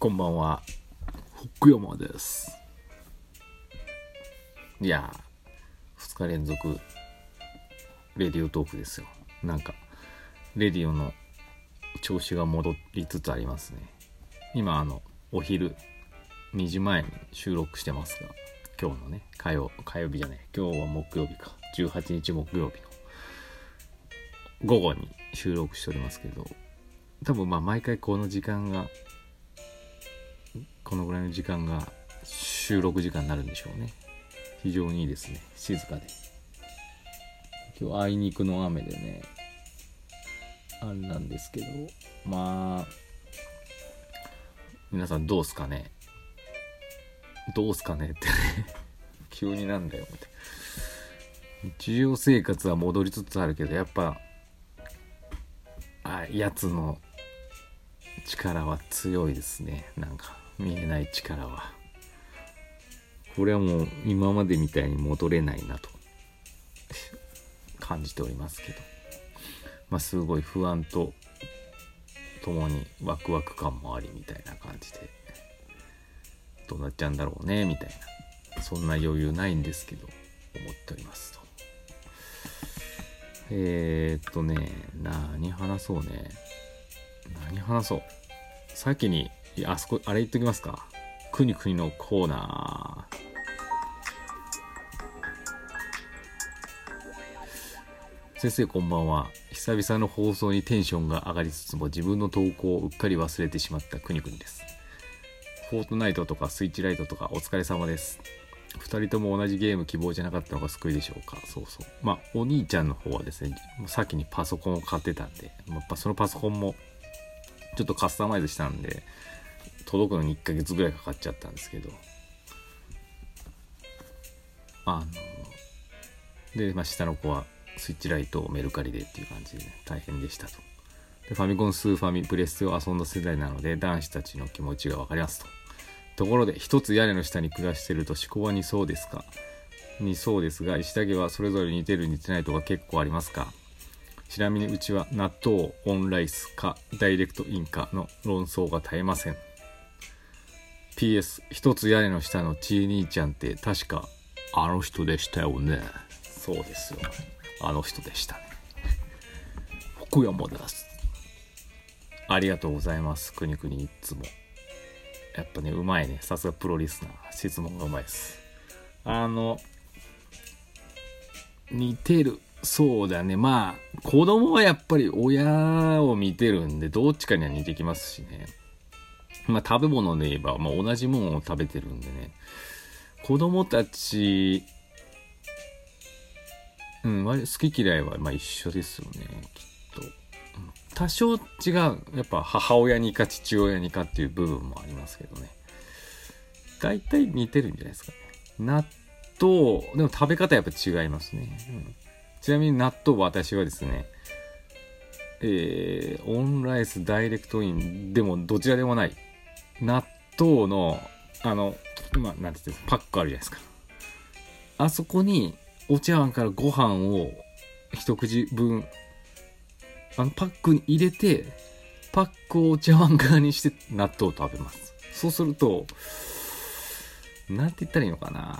こんばんは。福山です。いや、2日連続、レディオトークですよ。なんか、レディオの調子が戻りつつありますね。今、あの、お昼、2時前に収録してますが、今日のね、火曜、火曜日じゃない、今日は木曜日か、18日木曜日の午後に収録しておりますけど、多分まあ毎回この時間がこのぐらいの時間が収録時間になるんでしょうね。非常にいいですね。静かで。今日あいにくの雨でねあれなんですけど。まあ皆さんどうすかね。どうすかねってね。急になんだよって日常生活は戻りつつあるけどやっぱあやつの力は強いですね。なんか。見えない力は。これはもう今までみたいに戻れないなと。感じておりますけど。まあすごい不安とともにワクワク感もありみたいな感じで。どうなっちゃうんだろうねみたいな。そんな余裕ないんですけど思っておりますと。えー、っとね何話そうね。何話そう。先にあそこあれ言っときますか。くにくにのコーナー。先生こんばんは。久々の放送にテンションが上がりつつも自分の投稿をうっかり忘れてしまったくにくにです。フォートナイトとかスイッチライトとかお疲れ様です。2人とも同じゲーム希望じゃなかったのが救いでしょうか。そうそう。まあお兄ちゃんの方はですねもう先にパソコンを買ってたんでやっぱそのパソコンもちょっとカスタマイズしたんで届くのに1ヶ月ぐらいかかっちゃったんですけど。あので、まあ、下の子はスイッチライトをメルカリでっていう感じで、ね、大変でしたと。でファミコンスーファミプレステを遊んだ世代なので男子たちの気持ちが分かりますと。ところで一つ屋根の下に暮らしてると思考は似そうですか？似そうですが石田家はそれぞれ似てる似てないとか結構ありますか？ちなみにうちは納豆オンライスかダイレクトインかの論争が絶えません。PS 一つ屋根の下のちー兄ちゃんって確かあの人でしたよね。そうですよ。あの人でしたね。福山です。ありがとうございます。くにくにいっつも。やっぱねうまいね。さすがプロリスナー。質問がうまいです。あの似てる。そうだね。まあ子供はやっぱり親を見てるんでどっちかには似てきますしねまあ食べ物で言えば、まあ、同じものを食べてるんでね。子供たちうん割好き嫌いはまあ一緒ですよねきっと。多少違うやっぱ母親にか父親にかっていう部分もありますけどね。大体似てるんじゃないですかね。納豆でも食べ方やっぱ違いますね、うん。ちなみに納豆は私はですね、えー、オンライスダイレクトインでもどちらでもない納豆のあのまあなんて言ってパックあるじゃないですか。あそこにお茶碗からご飯を一口分あのパックに入れてパックをお茶碗側にして納豆を食べます。そうするとなんて言ったらいいのかな。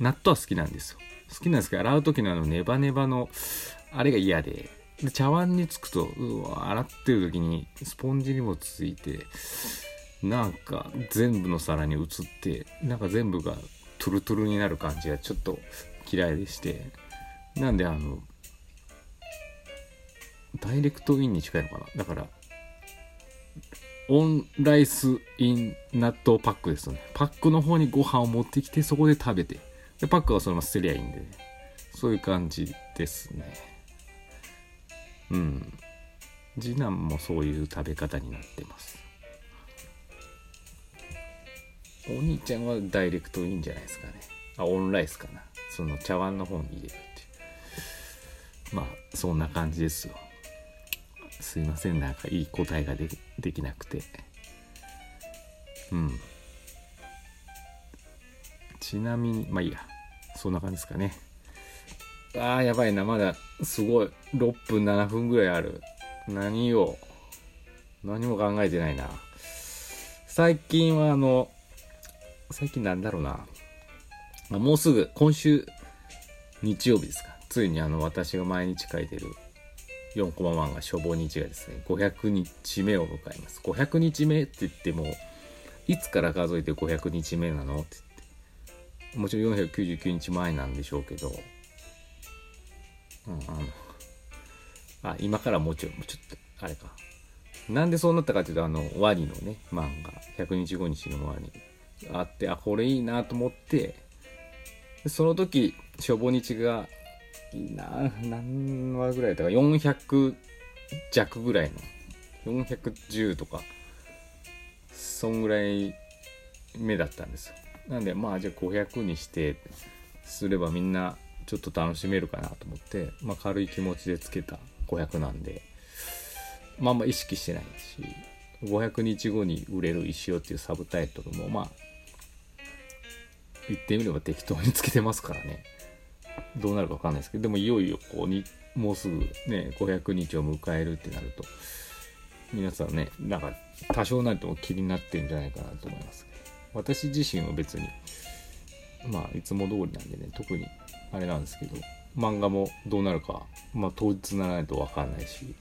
納豆は好きなんですよ。好きなんですけど洗う時のあのネバネバのあれが嫌で。で茶碗につくとうわ洗ってる時にスポンジにもついてなんか全部の皿に移ってなんか全部がトゥルトゥルになる感じがちょっと嫌いでしてなんであのダイレクトインに近いのかな？だから on rice in 納豆パックですよね。パックの方にご飯を持ってきてそこで食べてでパックはそのまま捨てりゃいいんでね。そういう感じですね。うん。次男もそういう食べ方になってます。お兄ちゃんはダイレクトいいんじゃないですかね。あオンライスかな。その茶碗の方に入れるっていう。まあそんな感じですよ。すいません。なんかいい答えがでできなくて。うん。ちなみにまあいいや。そんな感じですかね。あーやばいな。まだすごい。6分7分ぐらいある。何を何も考えてないな。最近はあの、最近なんだろうな。もうすぐ、今週、日曜日ですか。ついにあの、私が毎日書いてる4コマ漫画初望日がですね、500日目を迎えます。500日目って言っても、いつから数えて500日目なのって言って。もちろん499日前なんでしょうけど、うん、あの、あ、今からもうちょい、ちょっと、あれか。なんでそうなったかっていうと、あの、ワニのね、漫画、100日後日のワニあって、あ、これいいなと思って、その時、初望日が、な、何話ぐらいだったか、400弱ぐらいの、410とか、そんぐらい目だったんですよ。なんで、まあ、じゃあ500にして、すればみんなちょっと楽しめるかなと思って、まあ、軽い気持ちでつけた500なんで、まあんま意識してないし500日後に売れる石尾っていうサブタイトルもまあ言ってみれば適当につけてますからね。どうなるか分かんないですけど。でもいよいよこうにもうすぐね500日を迎えるってなると皆さんねなんか多少なりとも気になってるんじゃないかなと思います。私自身は別にまあいつも通りなんでね特にあれなんですけど漫画もどうなるかまあ当日ならないと分かんないし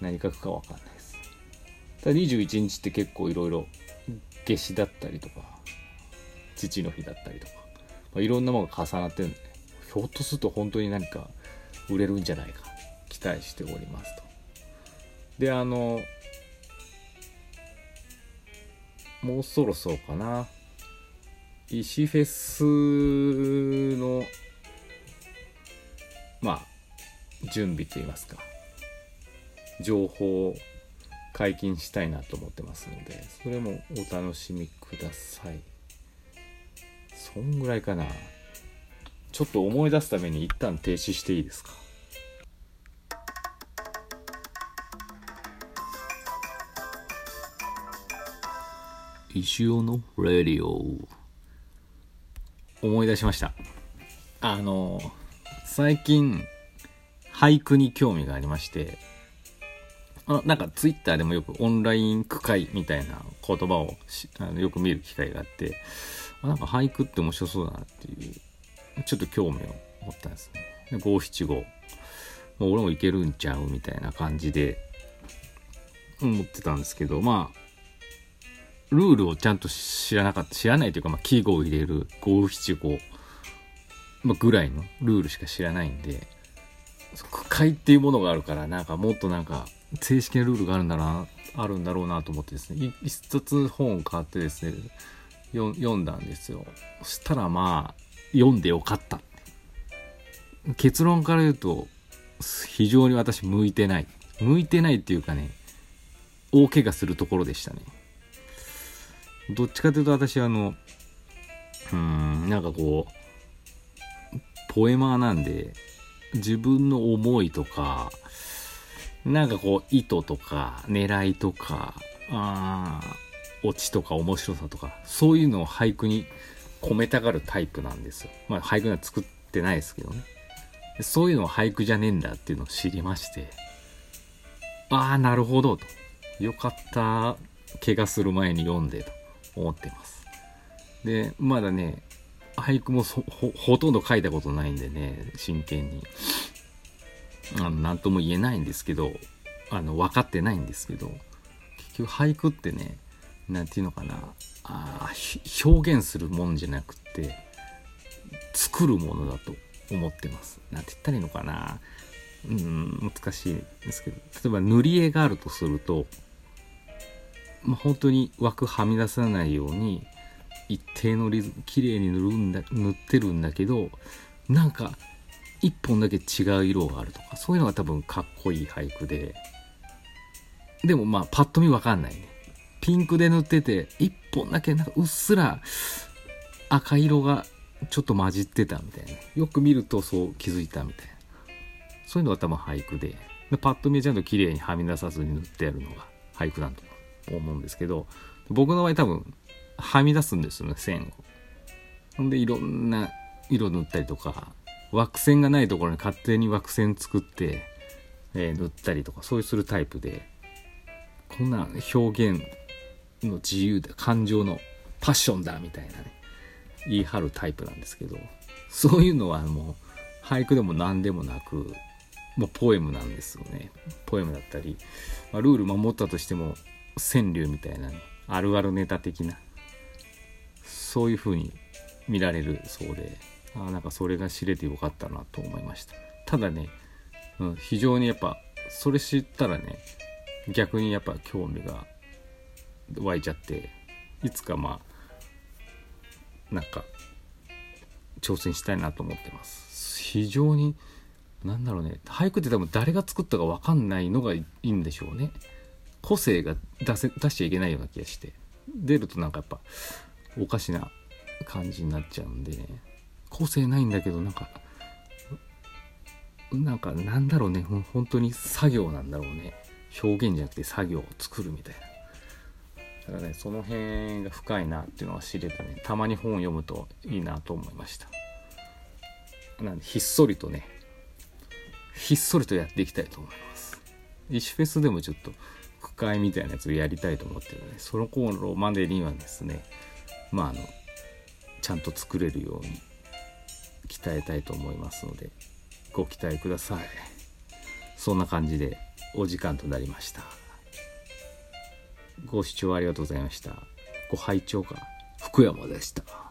何書くか分かんないです。ただ21日って結構いろいろ夏至だったりとか、父の日だったりとか、まあ、いろんなものが重なってるんで、ひょっとすると本当に何か売れるんじゃないか、期待しておりますと。で、あの、もうそろそろかな。石フェスの、まあ、準備といいますか、情報を解禁したいなと思ってますのでそれもお楽しみください。そんぐらいかな。ちょっと思い出すために一旦停止していいですか？石尾のレディオ。思い出しました。あの最近俳句に興味がありましてあなんかツイッターでもよくオンライン区会みたいな言葉をあのよく見る機会があってあなんか俳句って面白そうだなっていうちょっと興味を持ったんですね。五七五もう俺もいけるんちゃうみたいな感じで思ってたんですけどまあルールをちゃんと知らなかった知らないというか、まあ、記号を入れる五七五、ぐらいのルールしか知らないんで区会っていうものがあるからなんかもっとなんか正式なルールがあるんだな、あるんだろうなと思ってですね、一冊本を買ってですね、読んだんですよ。そしたらまあ、読んでよかった。結論から言うと、非常に私向いてない。向いてないっていうかね、大怪我するところでしたね。どっちかというと私あの、うん、なんかこう、ポエマーなんで、自分の思いとか、なんかこう、意図とか、狙いとか、あオチとか面白さとか、そういうのを俳句に込めたがるタイプなんですよ。まあ、俳句には作ってないですけどね。そういうのは俳句じゃねえんだっていうのを知りまして、ああ、なるほどと。よかった、怪我する前に読んでと思ってます。で、まだね、俳句もほとんど書いたことないんでね、真剣に。あの、なんとも言えないんですけど、あの、分かってないんですけど、結局俳句ってね、なんていうのかな、あ表現するもんじゃなくて、作るものだと思ってます。なんて言ったらいいのかな。うん、難しいんですけど、例えば塗り絵があるとすると、まあ、本当に枠はみ出さないように、一定のリズム、綺麗に塗るんだ、塗ってるんだけど、なんか一本だけ違う色があるとかそういうのが多分かっこいい俳句ででもまあパッと見わかんないねピンクで塗ってて一本だけなんかうっすら赤色がちょっと混じってたみたいな。よく見るとそう気づいたみたいな。そういうのが多分俳句で。でパッと見ちゃんと綺麗にはみ出さずに塗ってあるのが俳句だと思うんですけど僕の場合多分はみ出すんですよね線を。ほんでいろんな色塗ったりとか枠線がないところに勝手に枠線作って、えー、塗ったりとかそういうするタイプでこんな表現の自由だ感情のパッションだみたいなね。言い張るタイプなんですけど。そういうのはもう俳句でも何でもなくもうポエムなんですよね。ポエムだったり、まあ、ルール守ったとしても川柳みたいな、ね、あるあるネタ的なそういう風に見られるそうであなんかそれが知れてよかったなと思いました。ただね、うん、非常にやっぱそれ知ったらね逆にやっぱ興味が湧いちゃっていつかまあなんか挑戦したいなと思ってます。非常になんだろうね俳句って多分誰が作ったか分かんないのがいいんでしょうね。個性が出せ出しちゃいけないような気がして。出るとなんかやっぱおかしな感じになっちゃうんでね。個性ないんだけどなんかなんかなんだろうね。本当に作業なんだろうね。表現じゃなくて作業を作るみたいな。だからねその辺が深いなっていうのは知れたね。たまに本を読むといいなと思いました。なんでひっそりとねひっそりとやっていきたいと思います。石フェスでもちょっと区会みたいなやつをやりたいと思ってるのでその頃までにはですねまああのちゃんと作れるように鍛えたいと思いますのでご期待ください。そんな感じでお時間となりました。ご視聴ありがとうございました。ご拝聴か福山でした。